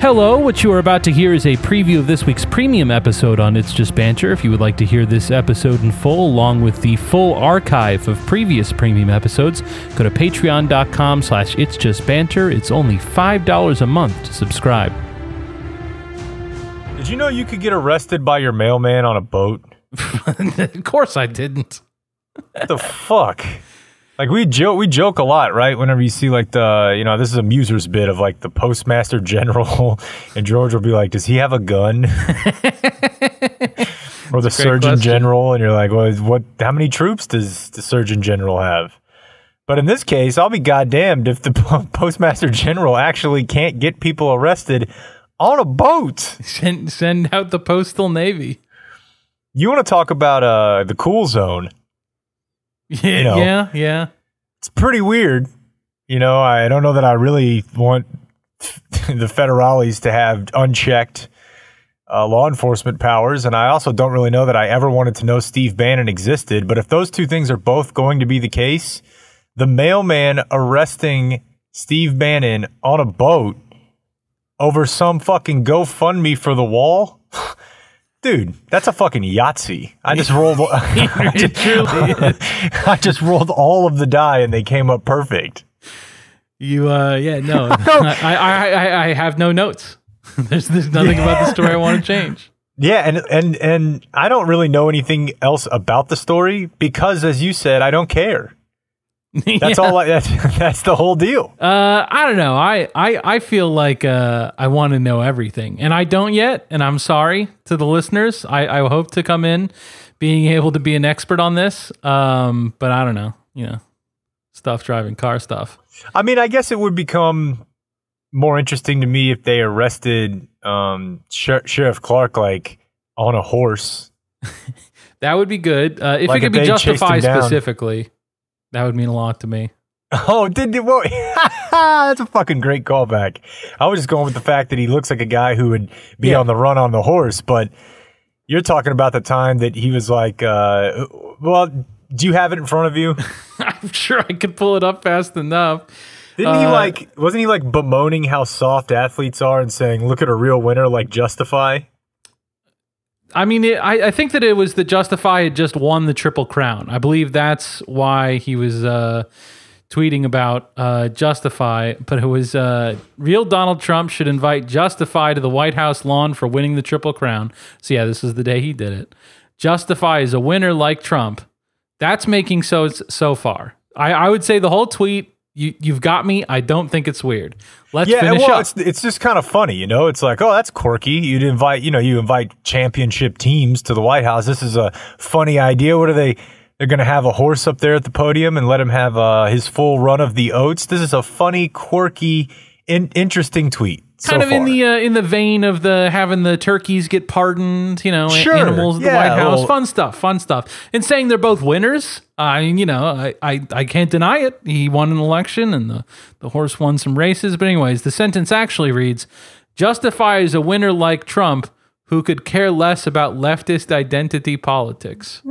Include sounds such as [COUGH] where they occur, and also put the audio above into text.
Hello, what you are about to hear is a preview of this week's premium episode on It's Just Banter. If you would like to hear this episode in full, along with the full archive of previous premium episodes, go to patreon.com slash It's Just Banter. It's only $5 a month to subscribe. Did you know you could get arrested by your mailman on a boat? [LAUGHS] of course I didn't. What the fuck? Like we joke, we joke a lot, right? Whenever you see like the, you know, this is a muser's bit of like the postmaster [LAUGHS] general, and George will be like, "Does he have a gun?" [LAUGHS] [LAUGHS] or the surgeon question. general, and you're like, "Well, what? How many troops does the surgeon general have?" But in this case, I'll be goddamned if the postmaster general actually can't get people arrested on a boat. Send, send out the postal navy. You want to talk about uh the cool zone? Yeah, know. yeah, yeah. it's pretty weird. You know, I don't know that I really want [LAUGHS] the federales to have unchecked uh, law enforcement powers, and I also don't really know that I ever wanted to know Steve Bannon existed. But if those two things are both going to be the case, the mailman arresting Steve Bannon on a boat over some fucking GoFundMe for the wall. Dude, that's a fucking Yahtzee. I just rolled. [LAUGHS] [LAUGHS] I, just, I just rolled all of the die and they came up perfect. You, uh, yeah, no, [LAUGHS] I, I, I, I have no notes. there's, there's nothing about the story I want to change. Yeah, and and and I don't really know anything else about the story because, as you said, I don't care. [LAUGHS] That's Yeah. all. I, that's [LAUGHS] that's the whole deal. Uh, I don't know. I, I, I feel like uh, I want to know everything, and I don't yet. And I'm sorry to the listeners. I, I hope to come in being able to be an expert on this. Um, but I don't know. You know, stuff driving car stuff. I mean, I guess it would become more interesting to me if they arrested um, Sher- Sheriff Clarke like on a horse. [LAUGHS] That would be good. Uh, if Like it could be justified specifically, that would mean a lot to me. Oh, did you? Whoa. [LAUGHS] That's a fucking great callback. I was just going with the fact that he looks like a guy who would be Yeah. on the run on the horse, but you're talking about the time that he was like, uh, well, do you have it in front of you? [LAUGHS] I'm sure I could pull it up fast enough. Didn't he Uh, like, wasn't he like bemoaning how soft athletes are and saying, look at a real winner like Justify? I mean, it, I, I think that it was that Justify had just won the Triple Crown. I believe that's why he was uh, tweeting about uh, Justify. But it was uh, real Donald Trump should invite Justify to the White House lawn for winning the Triple Crown. So, yeah, this is the day he did it. Justify is a winner like Trump. That's making so so far. I, I would say the whole tweet. You, you've got me. I don't think it's weird. Let's Yeah, finish well, up. it's it's just kind of funny, you know. It's like, oh, that's quirky. You'd invite, you know, you invite championship teams to the White House. This is a funny idea. What are they? They're going to have a horse up there at the podium and let him have uh, his full run of the oats. This is a funny, quirky, in- interesting tweet. So kind of in far. the uh, in the vein of the having the turkeys get pardoned, you know, Sure, animals at the White House, well- fun stuff, fun stuff. And saying they're both winners, I mean, you know, I, I I can't deny it. He won an election, and the the horse won some races. But anyways, the sentence actually reads: justifies a winner like Trump." Who could care less about leftist identity politics? [LAUGHS]